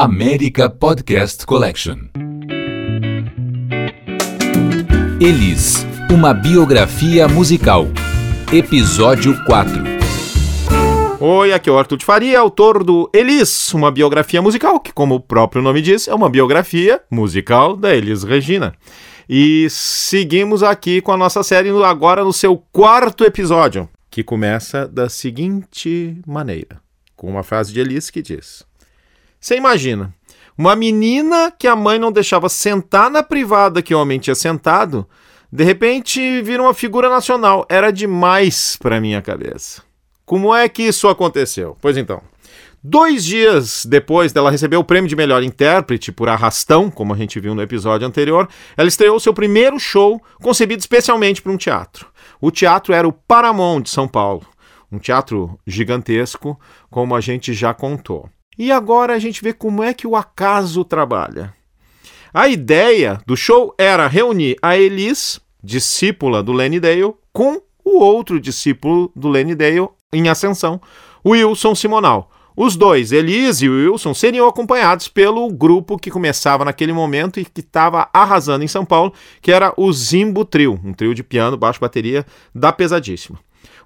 América Podcast Collection. Elis, uma biografia musical. Episódio 4. Oi, aqui é o Arthur de Faria, autor do Elis, uma biografia musical, que, como o próprio nome diz, é uma biografia musical da Elis Regina. E seguimos aqui com a nossa série agora no seu quarto episódio, que começa da seguinte maneira, com uma frase de Elis que diz: Você imagina, uma menina que a mãe não deixava sentar na privada que o homem tinha sentado, de repente vira uma figura nacional. Era demais para minha cabeça. Como é que isso aconteceu? Pois então. Dois dias depois dela receber o prêmio de melhor intérprete por Arrastão, como a gente viu no episódio anterior, ela estreou seu primeiro show concebido especialmente para um teatro. O teatro era o Paramount de São Paulo, um teatro gigantesco, como a gente já contou. E agora a gente vê como é que o acaso trabalha. A ideia do show era reunir a Elis, discípula do Lenny Dale, com o outro discípulo do Lenny Dale em ascensão, Wilson Simonal. Os dois, Elis e Wilson, seriam acompanhados pelo grupo que começava naquele momento e que estava arrasando em São Paulo, que era o Zimbo Trio, um trio de piano, baixo, bateria da Pesadíssima.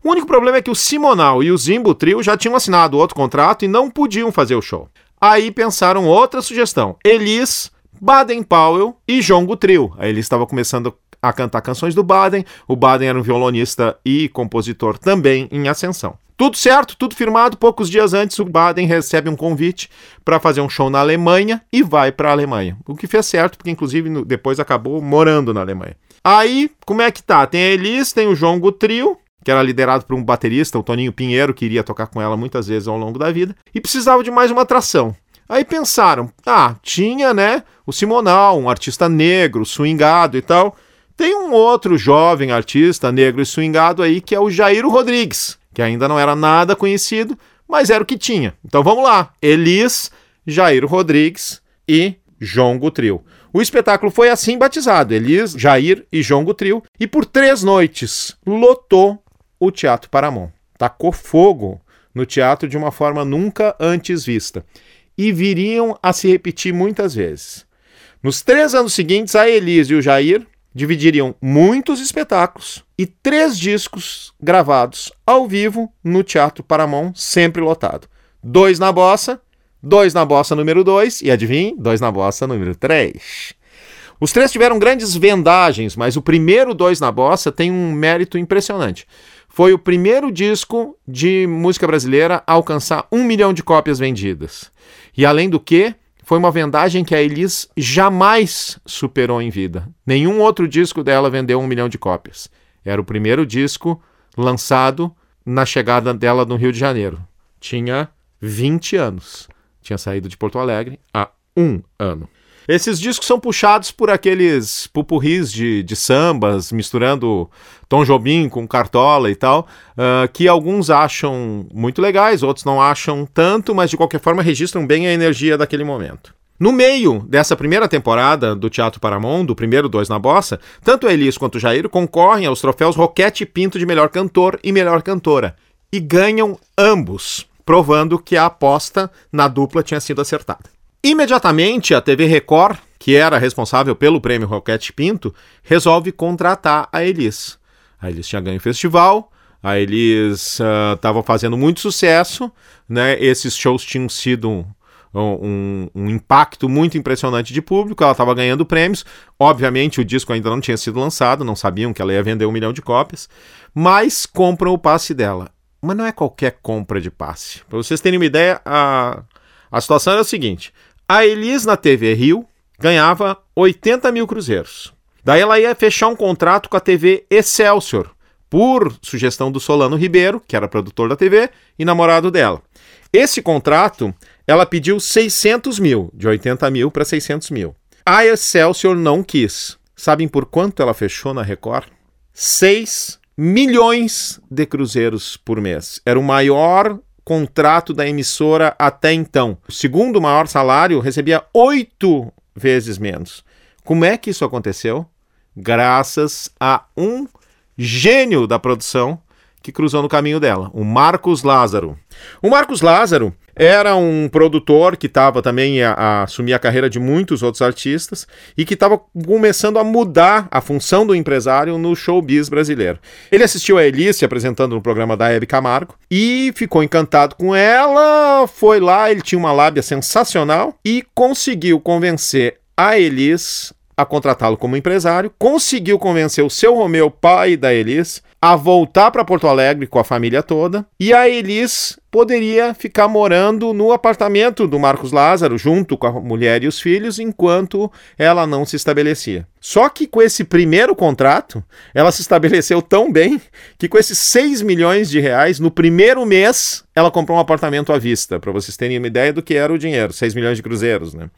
O único problema é que o Simonal e o Zimbo Trio já tinham assinado outro contrato e não podiam fazer o show. Aí pensaram outra sugestão: Elis, Baden Powell e Jongo Trio. Aí Elis estava começando a cantar canções do Baden, o Baden era um violonista e compositor também em ascensão. Tudo certo, tudo firmado. Poucos dias antes, o Baden recebe um convite para fazer um show na Alemanha e vai para a Alemanha. O que fez certo, porque inclusive depois acabou morando na Alemanha. Aí, como é que tá? Tem a Elis, tem o Jongo Trio, que era liderado por um baterista, o Toninho Pinheiro, que iria tocar com ela muitas vezes ao longo da vida, e precisava de mais uma atração. Aí pensaram, ah, tinha, né, o Simonal, um artista negro, swingado e tal. Tem um outro jovem artista negro e swingado aí, que é o Jairo Rodrigues, que ainda não era nada conhecido, mas era o que tinha. Então vamos lá, Elis, Jairo Rodrigues e Jongo Trio. O espetáculo foi assim batizado, Elis, Jair e Jongo Trio, e por três noites lotou o Teatro Paramount. Tacou fogo no teatro de uma forma nunca antes vista. E viriam a se repetir muitas vezes. Nos três anos seguintes, a Elise e o Jair dividiriam muitos espetáculos e três discos gravados ao vivo no Teatro Paramount, sempre lotado. Dois na bossa, dois na bossa número dois e adivinhe, dois na bossa número três. Os três tiveram grandes vendagens, mas o primeiro dois na bossa tem um mérito impressionante foi o primeiro disco de música brasileira a alcançar um milhão de cópias vendidas. E além do que, foi uma vendagem que a Elis jamais superou em vida. Nenhum outro disco dela vendeu um milhão de cópias. Era o primeiro disco lançado na chegada dela no Rio de Janeiro. Tinha 20 anos. Tinha saído de Porto Alegre há um ano. Esses discos são puxados por aqueles pupurris de, de sambas, misturando Tom Jobim com Cartola e tal, uh, que alguns acham muito legais, outros não acham tanto, mas de qualquer forma registram bem a energia daquele momento. No meio dessa primeira temporada do Teatro Paramount, do primeiro Dois na Bossa, tanto Elis quanto Jair concorrem aos troféus Roquete Pinto de melhor cantor e melhor cantora, e ganham ambos, provando que a aposta na dupla tinha sido acertada. Imediatamente, a TV Record, que era responsável pelo prêmio Roquete Pinto, resolve contratar a Elis. A Elis tinha ganho festival, a Elis estava uh, fazendo muito sucesso, né? esses shows tinham sido um, um, um impacto muito impressionante de público, ela estava ganhando prêmios. Obviamente, o disco ainda não tinha sido lançado, não sabiam que ela ia vender um milhão de cópias, mas compram o passe dela. Mas não é qualquer compra de passe. Para vocês terem uma ideia, a, a situação era a seguinte: a Elis na TV Rio ganhava 80 mil cruzeiros. Daí ela ia fechar um contrato com a TV Excelsior, por sugestão do Solano Ribeiro, que era produtor da TV e namorado dela. Esse contrato, ela pediu 600 mil, de 80 mil para 600 mil. A Excelsior não quis. Sabem por quanto ela fechou na Record? 6 milhões de cruzeiros por mês. Era o maior contrato da emissora até então. O segundo maior salário recebia oito vezes menos. Como é que isso aconteceu? Graças a um gênio da produção que cruzou no caminho dela, o Marcos Lázaro. O Marcos Lázaro era um produtor que estava também a, a, assumir a carreira de muitos outros artistas e que estava começando a mudar a função do empresário no showbiz brasileiro. Ele assistiu a Elise apresentando no programa da Hebe Camargo e ficou encantado com ela, foi lá, ele tinha uma lábia sensacional e conseguiu convencer a Elis a contratá-lo como empresário, conseguiu convencer o seu Romeu, pai da Elis, a voltar para Porto Alegre com a família toda, e a Elis poderia ficar morando no apartamento do Marcos Lázaro, junto com a mulher e os filhos, enquanto ela não se estabelecia. Só que com esse primeiro contrato, ela se estabeleceu tão bem que com esses 6 milhões de reais, no primeiro mês, ela comprou um apartamento à vista, para vocês terem uma ideia do que era o dinheiro, 6 milhões de cruzeiros, né?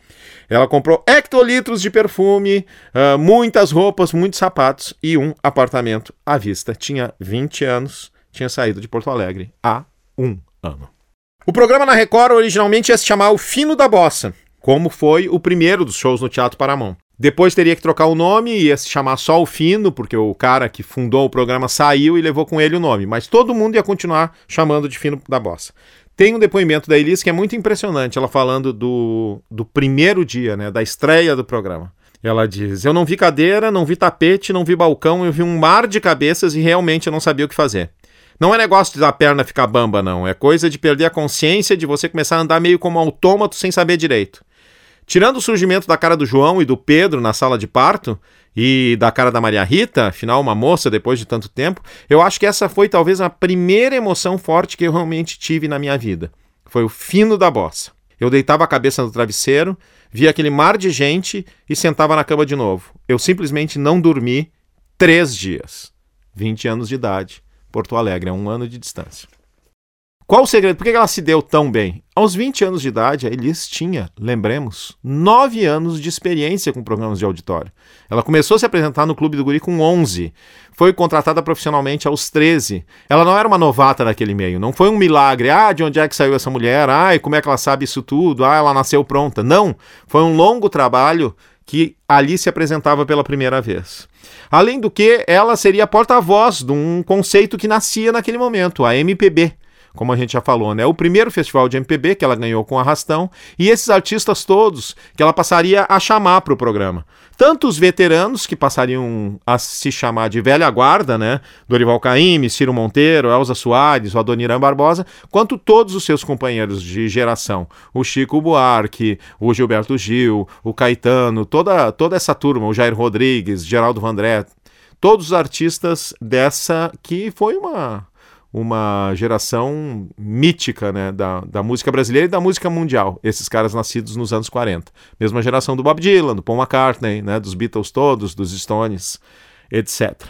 Ela comprou hectolitros de perfume, uh, muitas roupas, muitos sapatos e um apartamento à vista. Tinha 20 anos, tinha saído de Porto Alegre a um. O programa na Record originalmente ia se chamar O Fino da Bossa, como foi o primeiro dos shows no Teatro Paramount. Depois teria que trocar o nome e ia se chamar só o Fino, porque o cara que fundou o programa saiu e levou com ele o nome. Mas todo mundo ia continuar chamando de Fino da Bossa. Tem um depoimento da Elis que é muito impressionante, ela falando do, do primeiro dia, né, da estreia do programa. Ela diz: Eu não vi cadeira, não vi tapete, não vi balcão, eu vi um mar de cabeças e realmente eu não sabia o que fazer. Não é negócio de a perna ficar bamba, não. É coisa de perder a consciência, de você começar a andar meio como um autômato sem saber direito. Tirando o surgimento da cara do João e do Pedro na sala de parto, e da cara da Maria Rita, afinal uma moça depois de tanto tempo, eu acho que essa foi talvez a primeira emoção forte que eu realmente tive na minha vida. Foi o fino da bossa. Eu deitava a cabeça no travesseiro, via aquele mar de gente e sentava na cama de novo. Eu simplesmente não dormi três dias. 20 anos de idade. Porto Alegre, é um ano de distância. Qual o segredo? Por que ela se deu tão bem? Aos 20 anos de idade, a Elis tinha, lembremos, 9 anos de experiência com programas de auditório. Ela começou a se apresentar no Clube do Guri com 11. Foi contratada profissionalmente aos 13. Ela não era uma novata naquele meio. Não foi um milagre. Ah, de onde é que saiu essa mulher? Ah, e como é que ela sabe isso tudo? Ah, ela nasceu pronta. Não. Foi um longo trabalho que ali se apresentava pela primeira vez. Além do que, ela seria porta-voz de um conceito que nascia naquele momento, a MPB como a gente já falou, né? O primeiro festival de MPB que ela ganhou com Arrastão e esses artistas todos que ela passaria a chamar para o programa. Tanto os veteranos, que passariam a se chamar de velha guarda, né? Dorival Caymmi, Ciro Monteiro, Elza Soares, o Adoniran Barbosa, quanto todos os seus companheiros de geração. O Chico Buarque, o Gilberto Gil, o Caetano, toda, toda essa turma, o Jair Rodrigues, Geraldo Vandré, todos os artistas dessa que foi uma uma geração mítica né, da, da música brasileira e da música mundial, esses caras nascidos nos anos 40. Mesma geração do Bob Dylan, do Paul McCartney, né, dos Beatles todos, dos Stones, etc.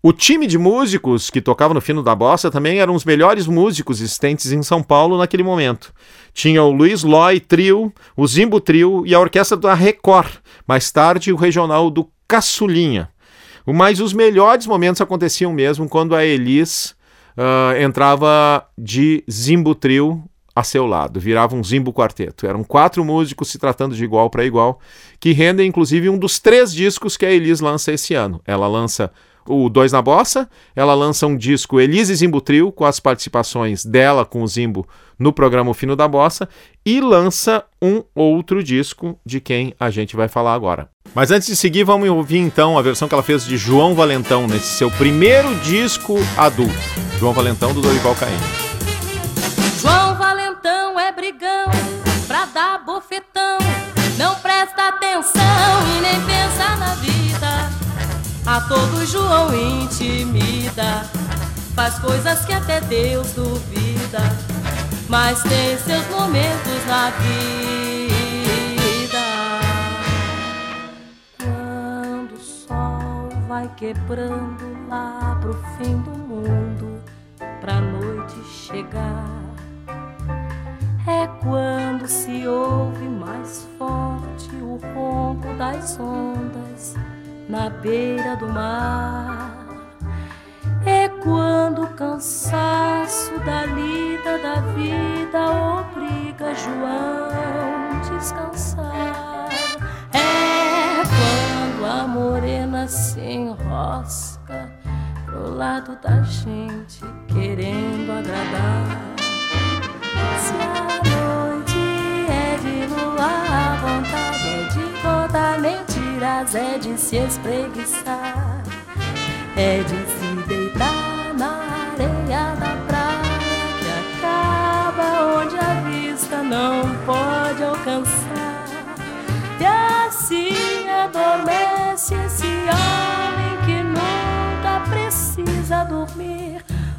O time de músicos que tocava no fino da bossa também eram os melhores músicos existentes em São Paulo naquele momento. Tinha o Luiz Loy Trio, o Zimbo Trio e a orquestra da Record, mais tarde o regional do Caçulinha. Mas os melhores momentos aconteciam mesmo quando a Elis uh, entrava de Zimbo Trio a seu lado, virava um Zimbo Quarteto. Eram quatro músicos se tratando de igual para igual, que rendem inclusive um dos três discos que a Elis lança esse ano. Ela lança o Dois na Bossa, ela lança um disco Elise Zimbo Trio, com as participações dela com o Zimbo no programa o Fino da Bossa, e lança um outro disco de quem a gente vai falar agora. Mas antes de seguir, vamos ouvir então a versão que ela fez de João Valentão nesse seu primeiro disco adulto. João Valentão do Dorival Caymmi. João Valentão é brigão pra dar bofetão, não presta atenção e nem pensa na vida. A todos João intimida, faz coisas que até Deus duvida, mas tem seus momentos na vida. Vai quebrando lá pro fim do mundo, pra noite chegar. É quando se ouve mais forte o ronco das ondas na beira do mar. É quando o cansaço da lida da vida obriga João a descansar. Quando a morena se enrosca pro lado da gente, querendo agradar. Se a noite é de lua, a vontade é de contar mentiras, é de se espreguiçar, é de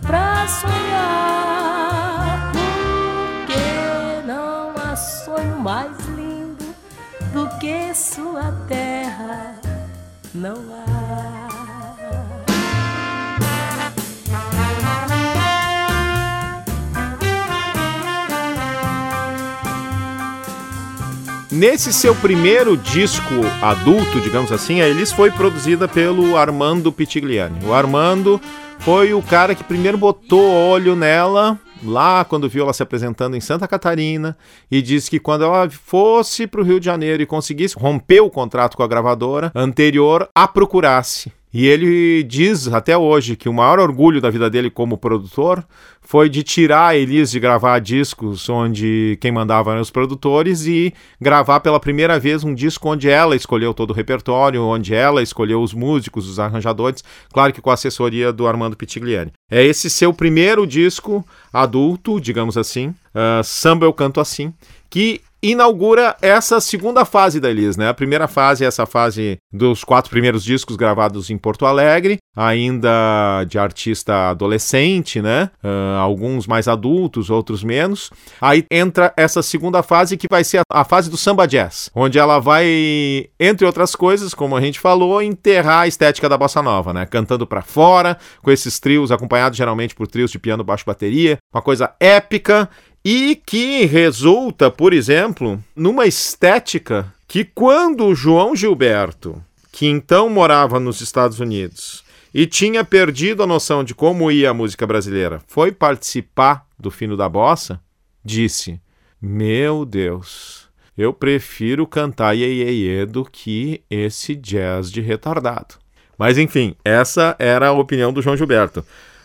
pra sonhar. Porque não há sonho mais lindo do que sua terra. Não há. Nesse seu primeiro disco adulto, digamos assim, a Elis foi produzida pelo Armando Pitigliani. O Armando foi o cara que primeiro botou olho nela lá quando viu ela se apresentando em Santa Catarina e disse que quando ela fosse para o Rio de Janeiro e conseguisse romper o contrato com a gravadora anterior, a procurasse. E ele diz até hoje que o maior orgulho da vida dele como produtor foi de tirar a Elis de gravar discos onde quem mandava eram os produtores e gravar pela primeira vez um disco onde ela escolheu todo o repertório, onde ela escolheu os músicos, os arranjadores, claro que com a assessoria do Armando Pitigliani. É esse seu primeiro disco adulto, digamos assim, uh, Samba Eu Canto Assim, que inaugura essa segunda fase da Elis, né? A primeira fase é essa fase dos quatro primeiros discos gravados em Porto Alegre, ainda de artista adolescente, né? Uh, alguns mais adultos, outros menos. Aí entra essa segunda fase que vai ser a, a, fase do samba jazz, onde ela vai, entre outras coisas, como a gente falou, enterrar a estética da bossa nova, né? Cantando para fora, com esses trios acompanhados geralmente por trios de piano, baixo, bateria, uma coisa épica e que resulta, por exemplo, numa estética que quando João Gilberto, que então morava nos Estados Unidos e tinha perdido a noção de como ia a música brasileira, foi participar do Fino da Bossa, disse: Meu Deus, eu prefiro cantar Iê do que esse jazz de retardado. Mas enfim, essa era a opinião do João Gilberto.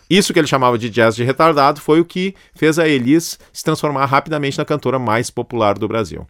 Isso que ele chamava de jazz de retardado foi o que fez a Elis se transformar rapidamente na cantora mais popular do Brasil.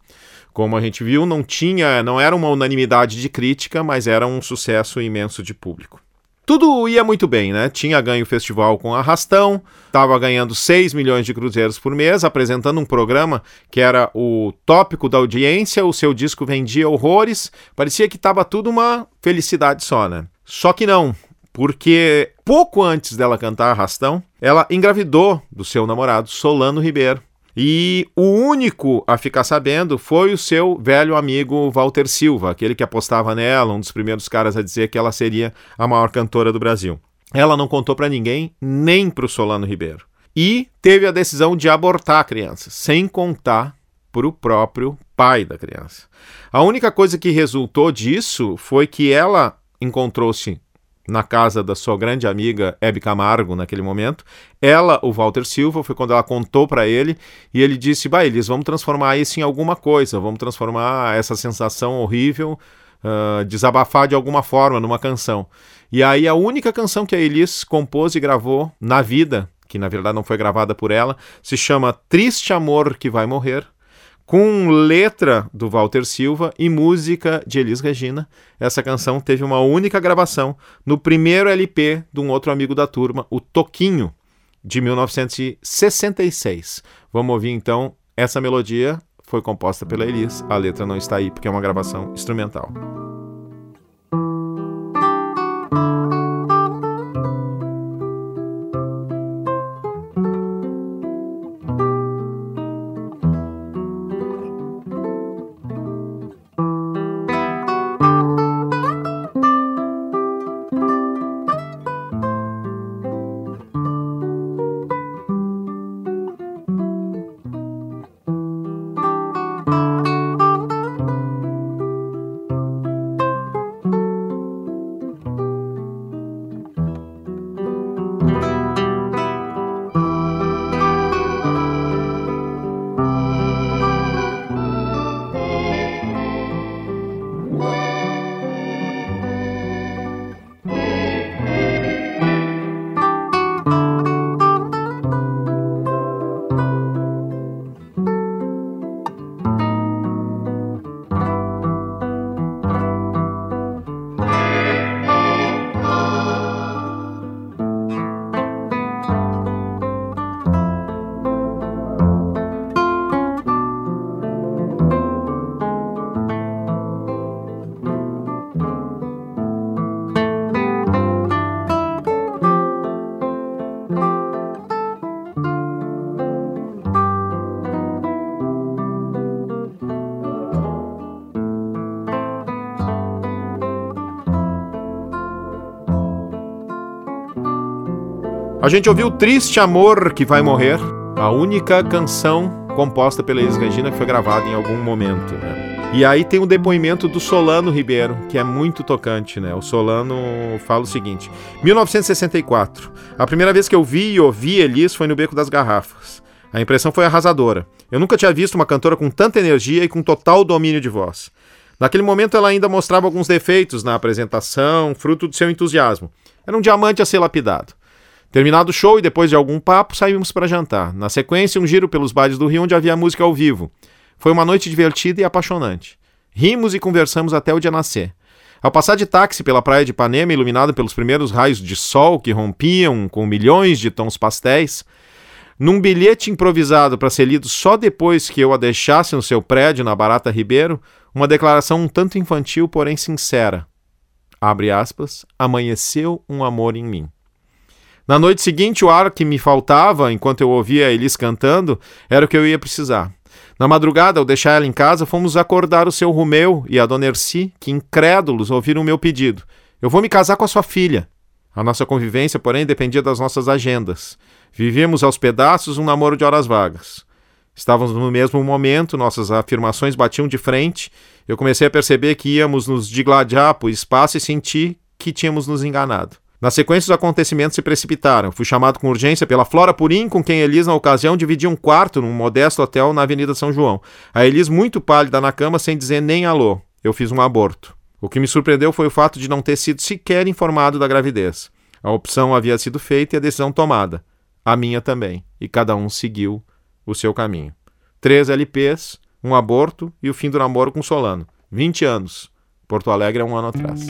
Como a gente viu, não tinha, não era uma unanimidade de crítica, mas era um sucesso imenso de público. Tudo ia muito bem, né? Tinha ganho o festival com Arrastão, estava ganhando 6 milhões de cruzeiros por mês, apresentando um programa que era o tópico da audiência, o seu disco vendia horrores, parecia que estava tudo uma felicidade só, né? Só que não, porque pouco antes dela cantar Arrastão, ela engravidou do seu namorado Solano Ribeiro. E o único a ficar sabendo foi o seu velho amigo Walter Silva, aquele que apostava nela, um dos primeiros caras a dizer que ela seria a maior cantora do Brasil. Ela não contou para ninguém, nem para o Solano Ribeiro. E teve a decisão de abortar a criança, sem contar para o próprio pai da criança. A única coisa que resultou disso foi que ela encontrou-se na casa da sua grande amiga Hebe Camargo naquele momento. Ela, o Walter Silva, foi quando ela contou para ele e ele disse: "Bah, eles vamos transformar isso em alguma coisa, vamos transformar essa sensação horrível, uh, desabafar de alguma forma numa canção". E aí a única canção que a Elis compôs e gravou na vida, que na verdade não foi gravada por ela, se chama Triste Amor que vai morrer com letra do Walter Silva e música de Elis Regina. Essa canção teve uma única gravação no primeiro LP de um outro amigo da turma, o Toquinho, de 1966. Vamos ouvir então essa melodia. Foi composta pela Elis. A letra não está aí porque é uma gravação instrumental. A gente ouviu Triste Amor que Vai Morrer, a única canção composta pela Elis Regina que foi gravada em algum momento. Né? E aí tem o depoimento do Solano Ribeiro, que é muito tocante, né? O Solano fala o seguinte: 1964. A primeira vez que eu vi e ouvi Elis foi no Beco das Garrafas. A impressão foi arrasadora. Eu nunca tinha visto uma cantora com tanta energia e com total domínio de voz. Naquele momento ela ainda mostrava alguns defeitos na apresentação, fruto do seu entusiasmo. Era um diamante a ser lapidado. Terminado o show e depois de algum papo, saímos para jantar. Na sequência, um giro pelos bares do Rio onde havia música ao vivo. Foi uma noite divertida e apaixonante. Rimos e conversamos até o dia nascer. Ao passar de táxi pela praia de Ipanema, iluminada pelos primeiros raios de sol que rompiam com milhões de tons pastéis, num bilhete improvisado para ser lido só depois que eu a deixasse no seu prédio na Barata Ribeiro, uma declaração um tanto infantil, porém sincera. Abre aspas, amanheceu um amor em mim. Na noite seguinte, o ar que me faltava enquanto eu ouvia Elis cantando era o que eu ia precisar. Na madrugada, ao deixar ela em casa, fomos acordar o seu Romeu e a dona Erci, que incrédulos ouviram o meu pedido. Eu vou me casar com a sua filha. A nossa convivência, porém, dependia das nossas agendas. Vivíamos aos pedaços um namoro de horas vagas. Estávamos no mesmo momento, nossas afirmações batiam de frente. Eu comecei a perceber que íamos nos digladiar por espaço e senti que tínhamos nos enganado. Na sequência, os acontecimentos se precipitaram. Fui chamado com urgência pela Flora Purim, com quem Elis, na ocasião, dividia um quarto num modesto hotel na Avenida São João. A Elis, muito pálida na cama, sem dizer nem alô. Eu fiz um aborto. O que me surpreendeu foi o fato de não ter sido sequer informado da gravidez. A opção havia sido feita e a decisão tomada. A minha também. E cada um seguiu o seu caminho. Três LPs, um aborto e o fim do namoro com Solano. 20 anos. Porto Alegre é um ano atrás.